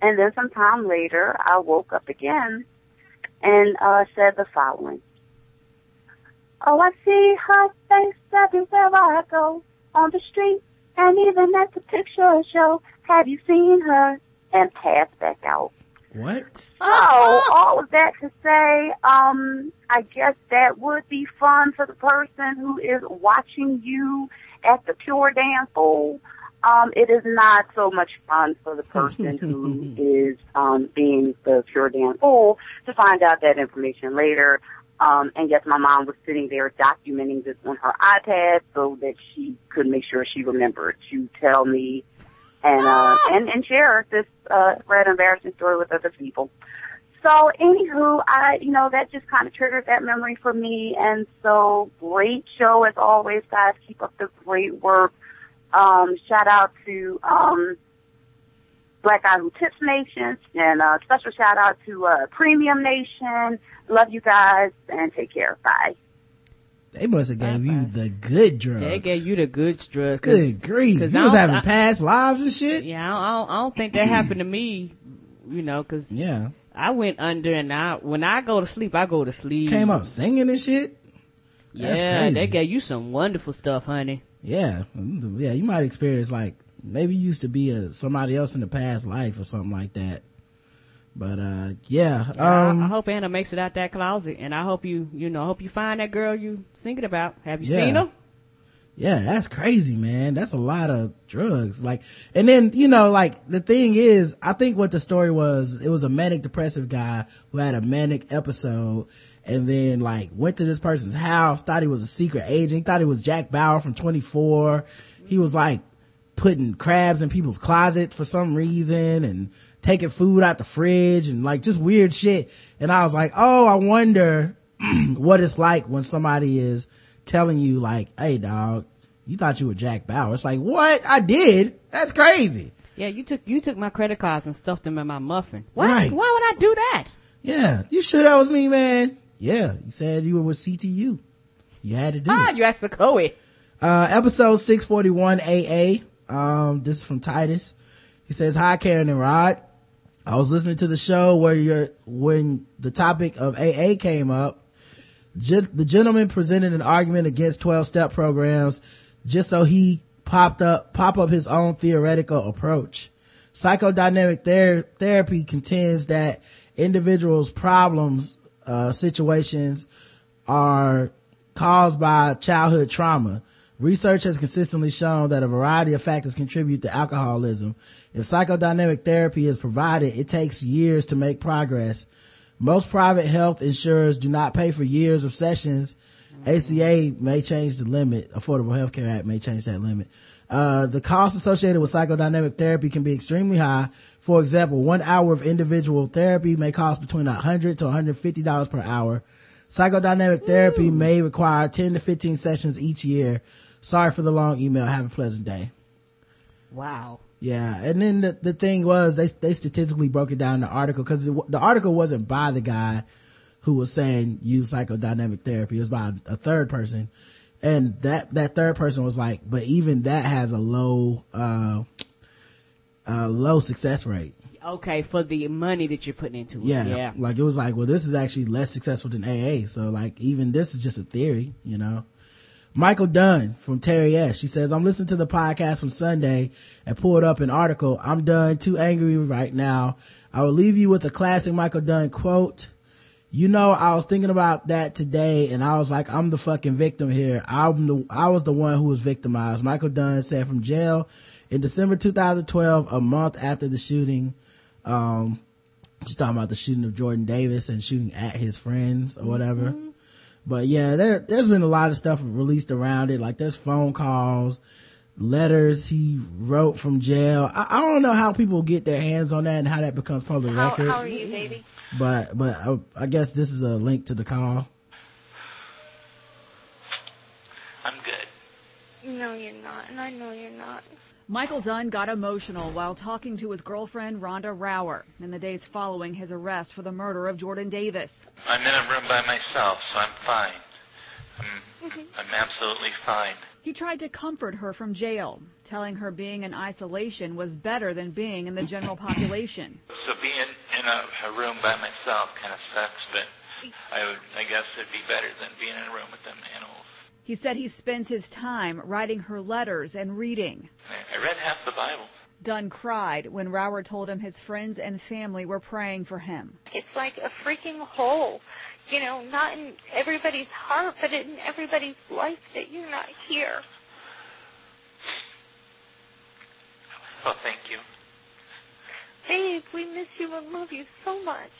And then some time later, I woke up again and, uh, said the following. Oh, I see her face everywhere I go on the street and even at the picture show. Have you seen her? And passed back out. What? So all of that to say, um, I guess that would be fun for the person who is watching you at the pure damn fool. Um, it is not so much fun for the person who is um, being the pure damn fool to find out that information later. Um, and yes, my mom was sitting there documenting this on her iPad so that she could make sure she remembered to tell me and uh and and share this uh red embarrassing story with other people. So anywho, I you know that just kind of triggered that memory for me, and so great show as always, guys. Keep up the great work. Um, shout out to um Black Guy Who Tips Nation, and uh, special shout out to uh Premium Nation. Love you guys, and take care. Bye. They must have gave you the good drugs. They gave you the good drugs. 'cause- good grief. 'cause You I was having I- past lives and shit. Yeah, I don't, I don't, I don't think that happened to me, you know, cause Yeah. I went under and I, when I go to sleep, I go to sleep. Came up singing and shit. That's Yeah, crazy. they gave you some wonderful stuff, honey. Yeah. Yeah. You might experience like maybe you used to be a somebody else in the past life or something like that. But uh yeah. I- Um I, hope Anna makes it out that closet, and I hope you, you know, hope you find that girl you thinking about. Have you Yeah. seen her? Yeah, that's crazy, man. That's a lot of drugs. Like, and then, you know, like the thing is, I think what the story was, it was a manic depressive guy who had a manic episode and then like went to this person's house, thought he was a secret agent, thought he was Jack Bauer from 24. He was like putting crabs in people's closet for some reason and taking food out the fridge and like just weird shit. And I was like, oh, I wonder what it's like when somebody is telling you like, hey dog, you thought you were Jack Bauer. It's like, what? I did? That's crazy. Yeah, you took you took my credit cards and stuffed them in my muffin. Why? Right. Why would I do that? Yeah. You sure that was me, man? Yeah. You said you were with CTU. You had to do Ah, it. you asked for Chloe. Uh, episode 641 AA. Um, this is from Titus. He says, hi, Karen and Rod. I was listening to the show where you're, when the topic of AA came up, gen- the gentleman presented an argument against 12 step programs just so he popped up, pop up his own theoretical approach. Psychodynamic ther- therapy contends that individuals' problems, uh, situations are caused by childhood trauma. Research has consistently shown that a variety of factors contribute to alcoholism. If psychodynamic therapy is provided, it takes years to make progress. Most private health insurers do not pay for years of sessions. ACA may change the limit. Affordable Health Care Act may change that limit. Uh, the costs associated with psychodynamic therapy can be extremely high. For example, one hour of individual therapy may cost between 100 to 150 dollars per hour. Psychodynamic therapy may require 10 to 15 sessions each year. Sorry for the long email. Have a pleasant day. Wow. Yeah, and then the, the thing was they they statistically broke it down in the article because the article wasn't by the guy who was saying use psychodynamic therapy. It was by a third person, and that that third person was like, but even that has a low uh uh, low success rate. Okay, for the money that you're putting into it. Yeah, Yeah. Like it was like, well, this is actually less successful than AA. So like even this is just a theory, you know. Michael Dunn from Terry S. She says, I'm listening to the podcast from Sunday and pulled up an article. I'm done, too angry right now. I will leave you with a classic Michael Dunn quote. You know, I was thinking about that today and I was like, I'm the fucking victim here. I'm the, I was the one who was victimized. Michael Dunn said from jail in December 2012, a month after the shooting. Um, she's talking about the shooting of Jordan Davis and shooting at his friends or whatever. But yeah, there, there's been a lot of stuff released around it. Like there's phone calls, letters he wrote from jail. I, I don't know how people get their hands on that and how that becomes public How, record. how are you, baby? But, but I, I guess this is a link to the call. I'm good. No, you're not, and I know you're not. Michael Dunn got emotional while talking to his girlfriend Rhonda Rouer in the days following his arrest for the murder of Jordan Davis. I'm in a room by myself, so I'm fine. I'm, mm-hmm. I'm absolutely fine. He tried to comfort her from jail, telling her being in isolation was better than being in the general population. So being in a, a room by myself kind of sucks, but I would, I guess it'd be better than being in a room with them animals. He said he spends his time writing her letters and reading. I, I read half the Bible. Dunn cried when Rouer told him his friends and family were praying for him. It's like a freaking hole. You know, not in everybody's heart, but in everybody's life that you're not here. Well, thank you. Babe, we miss you and love you so much.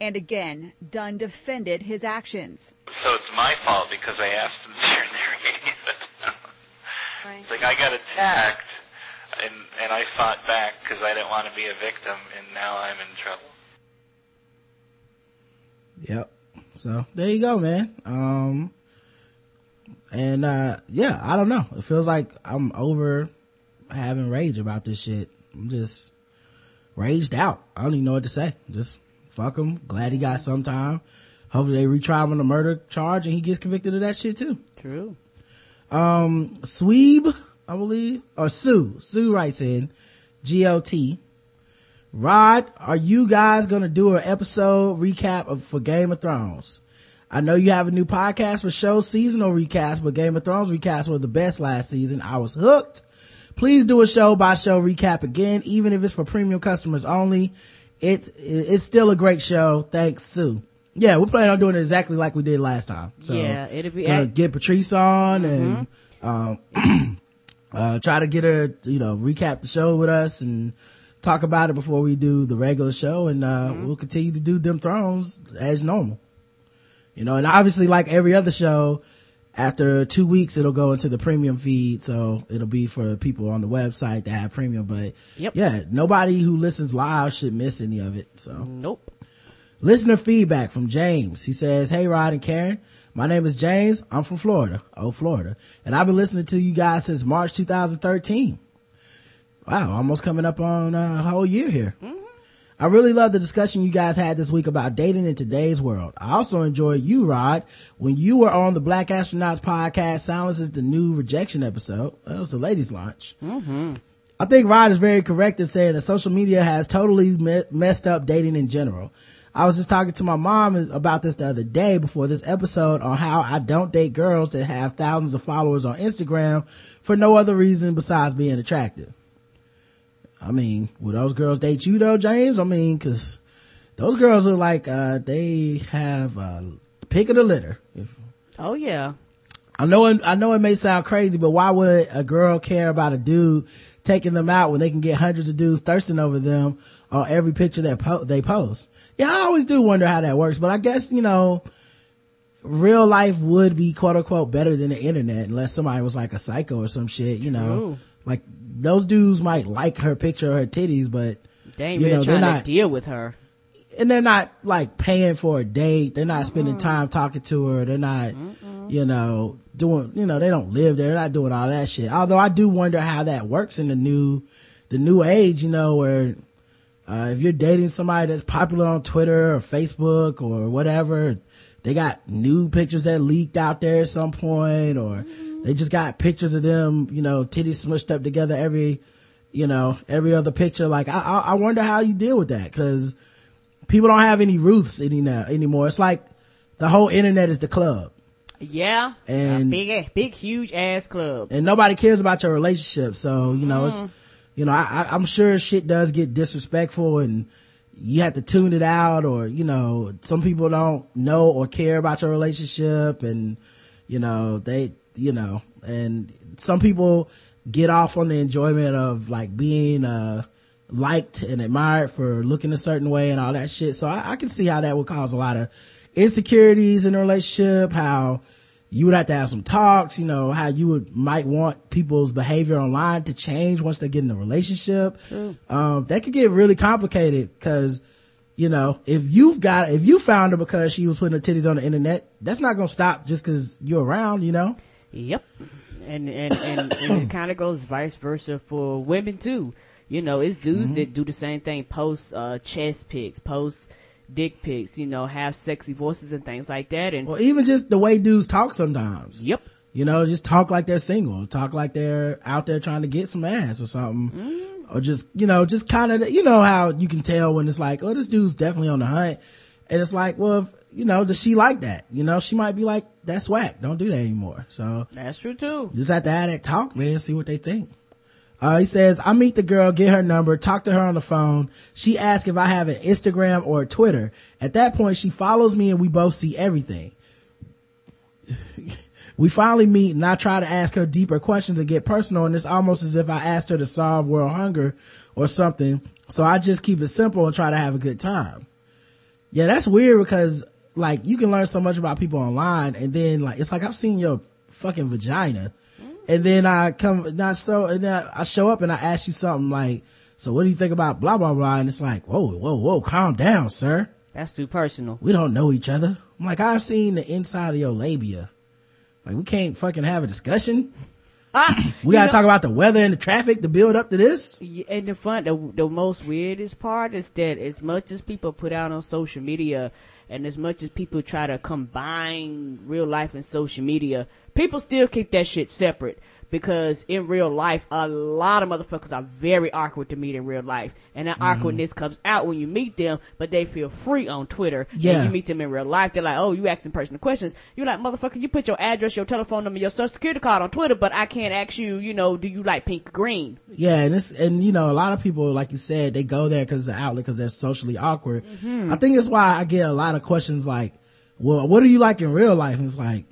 And again, Dunn defended his actions. So it's my fault because I asked them to interrogate Right. It's like I got attacked, and and I fought back because I didn't want to be a victim, and now I'm in trouble. Yep. So there you go, man. Um, and, uh, yeah, I don't know. It feels like I'm over having rage about this shit. I'm just raged out. I don't even know what to say. Just fuck him. Glad he got some time. Hopefully they retry him on the murder charge and he gets convicted of that shit too. True. Um, Sweeb, I believe, or Sue. Sue writes in, G-O-T. Rod, are you guys gonna do an episode recap of, for Game of Thrones? I know you have a new podcast for show seasonal recaps, but Game of Thrones recaps were the best last season. I was hooked. Please do a show by show recap again, even if it's for premium customers only. It's, it's still a great show. Thanks, Sue. Yeah, we're planning on doing it exactly like we did last time. So Yeah, it'll be- gonna get Patrice on and, um, uh, try to get her, you know, recap the show with us and talk about it before we do the regular show. And, uh, we'll continue to do Them Thrones as normal. You know, and obviously like every other show, after two weeks, it'll go into the premium feed. So it'll be for people on the website that have premium. But Yep. yeah, nobody who listens live should miss any of it. So Nope. Listener feedback from James. He says, Hey Rod and Karen, my name is James. I'm from Florida. Oh, Florida. And I've been listening to you guys since March 2013. Wow, almost coming up on uh, a whole year here. I really love the discussion you guys had this week about dating in today's world. I also enjoyed you, Rod, when you were on the Black Astronauts podcast, Silence is the New Rejection episode. That was the ladies' lunch. Mm-hmm. I think Rod is very correct in saying that social media has totally me- messed up dating in general. I was just talking to my mom about this the other day before this episode on how I don't date girls that have thousands of followers on Instagram for no other reason besides being attractive. I mean, will those girls date you though, James? I mean, cause those girls are like, uh, they have, uh, pick of the litter. If, Oh yeah. I know it, I know it may sound crazy, but why would a girl care about a dude taking them out when they can get hundreds of dudes thirsting over them on every picture that po- they post? Yeah, I always do wonder how that works, but I guess, you know, real life would be quote unquote better than the internet unless somebody was like a psycho or some shit, you know, True. Like those dudes might like her picture of her titties, but They ain't you really know, they're trying not, to deal with her. and they're not like paying for a date. They're not spending time talking to her. They're not, you know, doing, you know, they don't live there. They're not doing all that shit. Although I do wonder how that works in the new, the new age, you know, where, uh, if you're dating somebody that's popular on Twitter or Facebook or whatever, they got new pictures that leaked out there at some point or they just got pictures of them, you know, titties smushed up together every, you know, every other picture. Like, I, I, I wonder how you deal with that because people don't have any Ruths any now, anymore. It's like the whole internet is the club Yeah. And- a big, big, huge ass club. and nobody cares about your relationship. So, you know, Mm. it's, you know, I, I, I'm sure shit does get disrespectful and you have to tune it out or, you know, some people don't know or care about your relationship and, you know, they, you know, and some people get off on the enjoyment of like being, uh, liked and admired for looking a certain way and all that shit. So I, I can see how that would cause a lot of insecurities in a relationship, how you would have to have some talks, you know, how you would might want people's behavior online to change once they get in a relationship. Um, that could get really complicated because, you know, if you've got, if you found her because she was putting her titties on the internet, that's not going to stop just because you're around, you know? Yep. And and and, and it kind of goes vice versa for women too. You know, it's dudes Mhm. that do the same thing, post uh, chest pics, post dick pics, you know, have sexy voices and things like that. And Or even just the way dudes talk sometimes. Yep. You know, just talk like they're single, talk like they're out there trying to get some ass or something. Or just, you know, just kind of, you know how you can tell when it's like, oh, this dude's definitely on the hunt. And it's like, well, if, you know, does she like that? You know, she might be like, that's whack. Don't do that anymore. So that's true too. you just have to have that talk, man, see what they think. Uh, he says, I meet the girl, get her number, talk to her on the phone. She asks if I have an Instagram or a Twitter. At that point, she follows me and we both see everything. we finally meet and I try to ask her deeper questions and get personal and it's almost as if I asked her to solve world hunger or something. So I just keep it simple and try to have a good time. Yeah, that's weird because like you can learn so much about people online and then like it's like I've seen your fucking vagina. Mm. And then I come not so and then I show up and I ask you something like, so what do you think about blah blah blah? And it's like, whoa, whoa, whoa, calm down, sir. That's too personal. We don't know each other. I'm like, I've seen the inside of your labia. Like we can't fucking have a discussion. Ah, we gotta talk about the weather and the traffic to build up to this. And the fun, the, the most weirdest part is that as much as people put out on social media, and as much as people try to combine real life and social media, people still keep that shit separate. Because in real life, a lot of motherfuckers are very awkward to meet in real life. And that awkwardness comes out when you meet them, but they feel free on Twitter. Yeah. And you meet them in real life, they're like, oh, you asking personal questions. You're like, motherfucker, you put your address, your telephone number, your social security card on Twitter, but I can't ask you, you know, do you like pink or green? Yeah, and it's and you know a lot of people, like you said, they go there because it's the outlet because they're socially awkward. Mhm. I think that's why I get a lot of questions like, "Well, what are you like in real life?" And it's like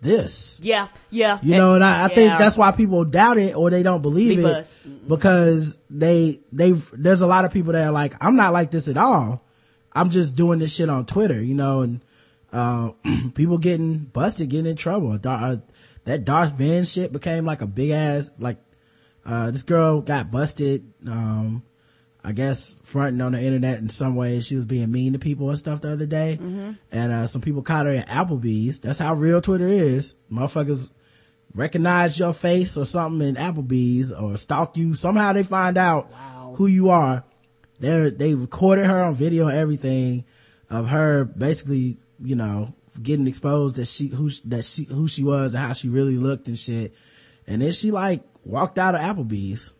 this, Yeah, yeah. you know, and I, I think that's why people doubt it or they don't believe it us. because they they there's a lot of people that are like, "I'm not like this at all. I'm just doing this shit on Twitter," you know, and uh, people getting busted, getting in trouble. Uh, that Darth Van shit became like a big ass like uh, this girl got busted, um, I guess fronting on the internet in some way. She was being mean to people and stuff the other day. And, uh, some people caught her at Applebee's. That's how real Twitter is. Motherfuckers recognize your face or something in Applebee's or stalk you. Somehow they find out who you are. They they recorded her on video and everything of her basically, you know, getting exposed that she who that she who she was and how she really looked and shit. And then she like walked out of Applebee's,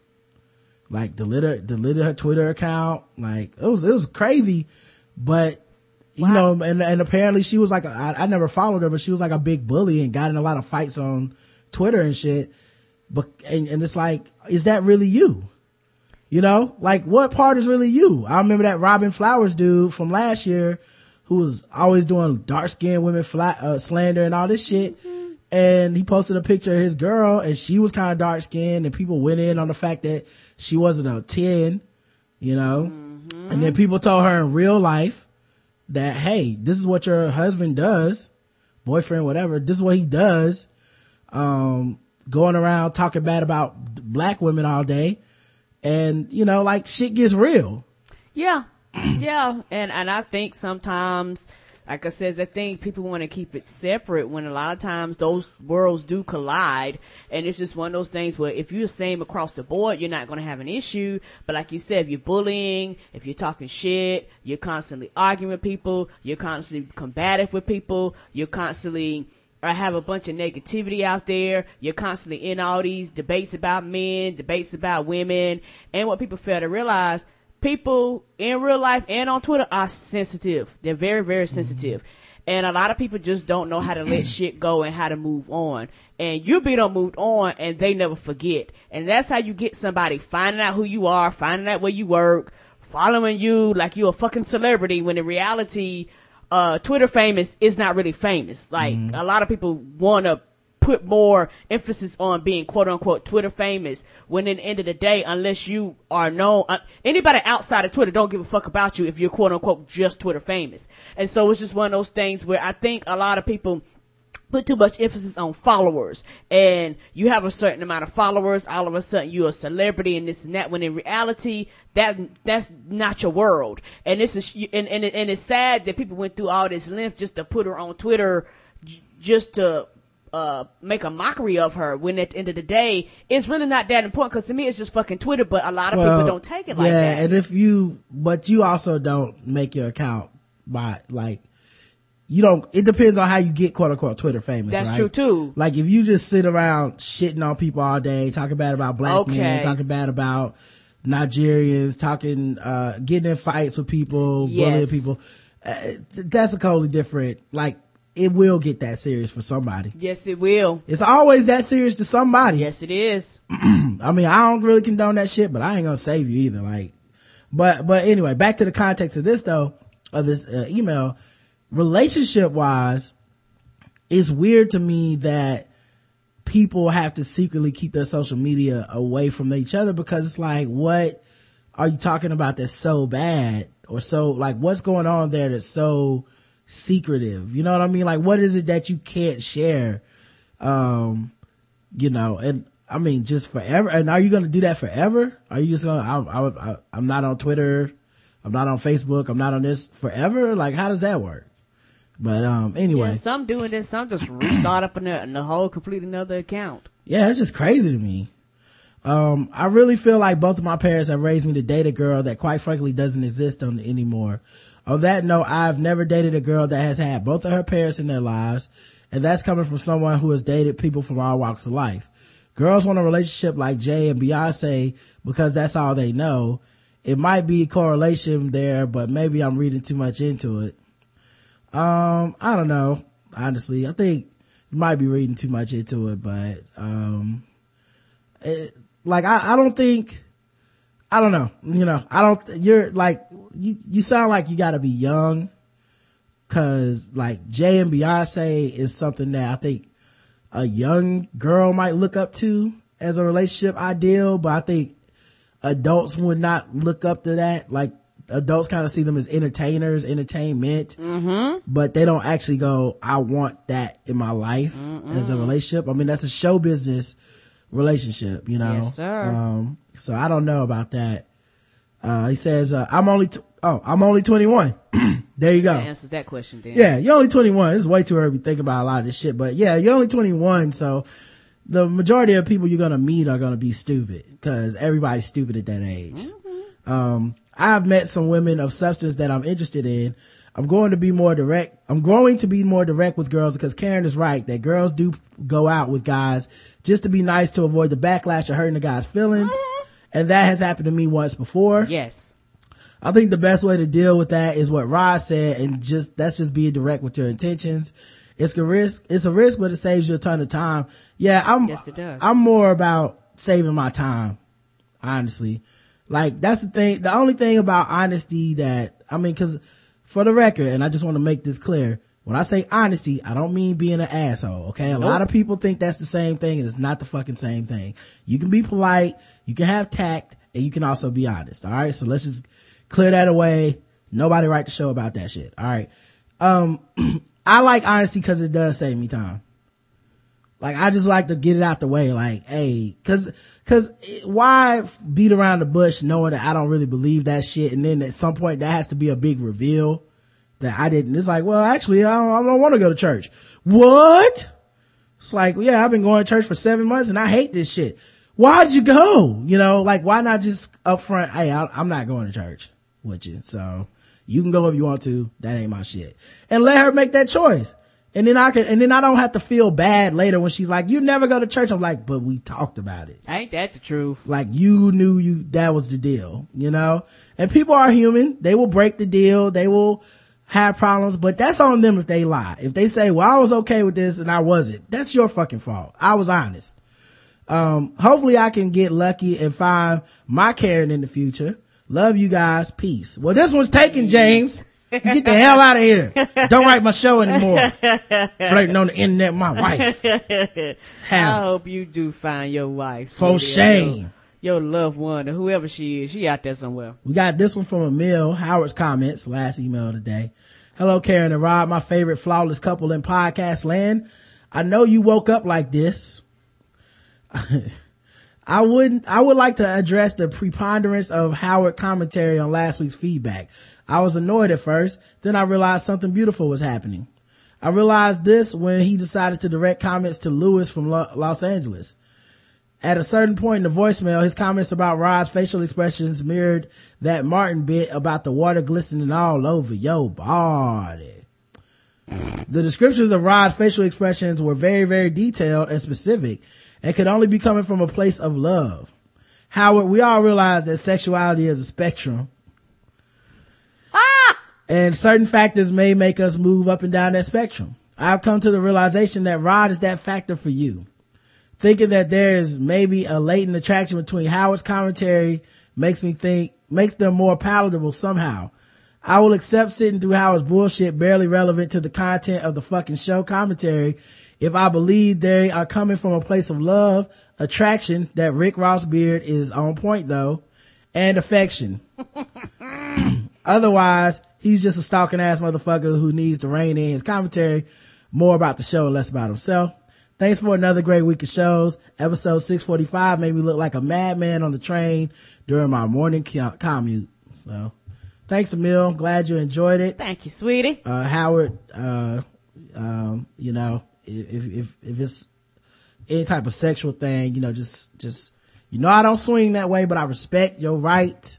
like deleted deleted her Twitter account. Like it was it was crazy, but you know, and and apparently she was like a, I, I never followed her, but she was like a big bully and got in a lot of fights on Twitter and shit. But and, and it's like, is that really you? You know, like what part is really you? I remember that Robin Flowers dude from last year who was always doing dark skinned women flat, uh, slander and all this shit. And he posted a picture of his girl and she was kind of dark skinned and people went in on the fact that she wasn't a 10, you know? And then people told her in real life that, hey, this is what your husband does, boyfriend, whatever. This is what he does. Um, going around talking bad about black women all day. And, you know, like shit gets real. Yeah, yeah, and and I think sometimes, like I said, I think people want to keep it separate when a lot of times those worlds do collide, and it's just one of those things where if you're the same across the board, you're not going to have an issue. But like you said, if you're bullying, if you're talking shit, you're constantly arguing with people, you're constantly combative with people, you're constantly or have a bunch of negativity out there. You're constantly in all these debates about men, debates about women, and what people fail to realize, people in real life and on Twitter are sensitive. They're very, very sensitive. And a lot of people just don't know how to let shit go and how to move on. And you be done moved on and they never forget. And that's how you get somebody finding out who you are, finding out where you work, following you like you're a fucking celebrity when in reality, uh, Twitter famous is not really famous. Like a lot of people want to put more emphasis on being quote unquote Twitter famous when in the end of the day, unless you are known, uh, anybody outside of Twitter don't give a fuck about you if you're quote unquote just Twitter famous. And so it's just one of those things where I think a lot of people put too much emphasis on followers and you have a certain amount of followers all of a sudden you're a celebrity and this and that when in reality that that's not your world and this is and and, and it's sad that people went through all this length just to put her on twitter just to uh make a mockery of her when at the end of the day it's really not that important because to me it's just fucking twitter but a lot of people don't take it like that. yeah, that and if you, but you also don't make your account by like, you don't, it depends on how you get quote unquote Twitter famous. That's right? true, too. Like if you just sit around shitting on people all day, talking bad about black Okay. men, talking bad about Nigerians, talking, uh, getting in fights with people, bullying people, uh, that's a totally different, like, it will get that serious for somebody. yes it will It's always that serious to somebody. yes it is I mean, I don't really condone that shit, but I ain't gonna save you either. Like, but, but anyway, back to the context of this though, of this uh, email, relationship wise, it's weird to me that people have to secretly keep their social media away from each other because it's like, what are you talking about that's so bad or so like what's going on there that's so secretive? You know what I mean? Like, what is it that you can't share? Um, you know, and I mean, just forever. And are you going to do that forever? Are you just going to, I, I, I'm not on Twitter. I'm not on Facebook. I'm not on this forever. Like, how does that work? But, um, anyway. Yeah, some doing this, some just restart up in the, in the whole complete another account. Yeah, it's just crazy to me. Um, I really feel like both of my parents have raised me to date a girl that quite frankly doesn't exist on anymore. On that note, I've never dated a girl that has had both of her parents in their lives, and that's coming from someone who has dated people from all walks of life. Girls want a relationship like Jay and Beyonce because that's all they know. It might be correlation there, but maybe I'm reading too much into it. Um, I don't know. Honestly, I think you might be reading too much into it, but, um, it, like, I, I don't think, I don't know, you know, I don't, you're like, you, you sound like you gotta be young cause like Jay and Beyonce is something that I think a young girl might look up to as a relationship ideal, but I think adults would not look up to that. Like adults kind of see them as entertainers, entertainment, but they don't actually go, I want that in my life as a relationship. I mean, that's a show business relationship, you know? Yes, sir. Um, so I don't know about that. Uh, he says, uh, I'm only, t- oh, I'm only 21. there you go. That answers that question, then. Yeah, you're only 21. It's way too early to think about a lot of this shit, but yeah, you're only 21. So the majority of people you're going to meet are going to be stupid because everybody's stupid at that age. Um, I've met some women of substance that I'm interested in. I'm going to be more direct. I'm growing to be more direct with girls because Karen is right that girls do go out with guys just to be nice to avoid the backlash of hurting the guy's feelings. And that has happened to me once before. Yes. I think the best way to deal with that is what Rod said and just, that's just being direct with your intentions. It's a risk, it's a risk, but it saves you a ton of time. Yeah, I'm, Yes, it does. I'm more about saving my time, honestly. Like, that's the thing, the only thing about honesty that, I mean, cause for the record, and I just want to make this clear, when I say honesty, I don't mean being an asshole, okay? A lot of people think that's the same thing and it's not the fucking same thing. You can be polite, you can have tact, and you can also be honest, alright? So let's just clear that away. Nobody write the show about that shit, alright? Um, I like honesty cause it does save me time. Like, I just like to get it out the way, like, hey, cause, cause why beat around the bush knowing that I don't really believe that shit and then at some point that has to be a big reveal that I didn't, it's like, well, actually, I don't, don't want to go to church. What? It's like, yeah, I've been going to church for seven months and I hate this shit. Why'd you go? You know, like, why not just up front, hey, I, I'm not going to church with you. So you can go if you want to. That ain't my shit. And let her make that choice. And then I can, and then I don't have to feel bad later when she's like, you never go to church. I'm like, but we talked about it. Ain't that the truth? Like you knew you, that was the deal, you know? And people are human. They will break the deal. They will have problems, but that's on them if they lie. If they say, well, I was okay with this and I wasn't, that's your fucking fault. I was honest. Um, hopefully I can get lucky and find my Karen in the future. Love you guys. Peace. Well, this one's taken, James. Get the hell out of here. Don't write my show anymore. Flirting on the internet, my wife. I hope you do find your wife. For shame. Your, your loved one or whoever she is. She out there somewhere. We got this one from Emil Howard's comments, last email today. Hello, Karen and Rob, my favorite flawless couple in podcast land. I know you woke up like this. I wouldn't, I would like to address the preponderance of Howard commentary on last week's feedback. I was annoyed at first, then I realized something beautiful was happening. I realized this when he decided to direct comments to Lewis from Lo- Los Angeles. At a certain point in the voicemail, his comments about Rod's facial expressions mirrored that Martin bit about the water glistening all over your body. The descriptions of Rod's facial expressions were very, very detailed and specific and could only be coming from a place of love. Howard, we all realize that sexuality is a spectrum. Ah! And certain factors may make us move up and down that spectrum. I've come to the realization that Rod is that factor for you. Thinking that there is maybe a latent attraction between Howard's commentary makes me think, makes them more palatable somehow. I will accept sitting through Howard's bullshit barely relevant to the content of the fucking show commentary if I believe they are coming from a place of love, attraction, that Rick Ross beard is on point though, and affection. Otherwise, he's just a stalking ass motherfucker who needs to rein in his commentary more about the show and less about himself. Thanks for another great week of shows. Episode 645 made me look like a madman on the train during my morning commute. So thanks, Emil. Glad you enjoyed it. Thank you, sweetie. Uh, Howard, uh, um, you know, if, if, if it's any type of sexual thing, you know, just, just, you know, I don't swing that way, but I respect your right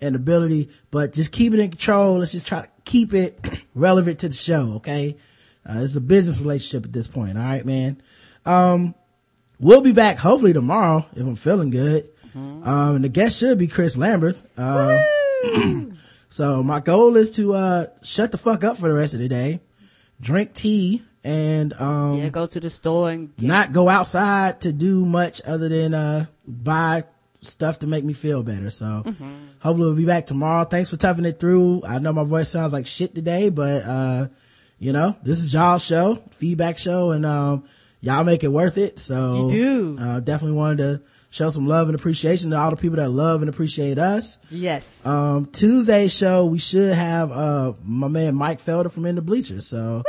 and ability, but just keep it in control. Let's just try to keep it relevant to the show. Okay. Uh, it's a business relationship at this point. All right, man. Um, we'll be back hopefully tomorrow if I'm feeling good. Um, and the guest should be Chris Lambert. Uh, so my goal is to, uh, shut the fuck up for the rest of the day, drink tea and, um, Yeah, go to the store and get not go outside to do much other than, uh, buy stuff to make me feel better. So hopefully we'll be back tomorrow. Thanks for toughing it through. I know my voice sounds like shit today, but, uh, you know, this is y'all's show, feedback show, and, um, y'all make it worth it. So, You do. uh, definitely wanted to show some love and appreciation to all the people that love and appreciate us. Yes. Um, Tuesday's show, we should have, uh, my man Mike Felder from In the Bleachers. So,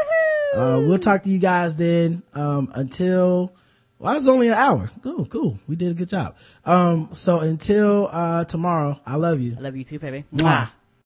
uh, we'll talk to you guys then, um, until, well, it's only an hour. Cool, cool. We did a good job. Um, so until, uh, tomorrow, I love you. I love you too, baby. Mwah.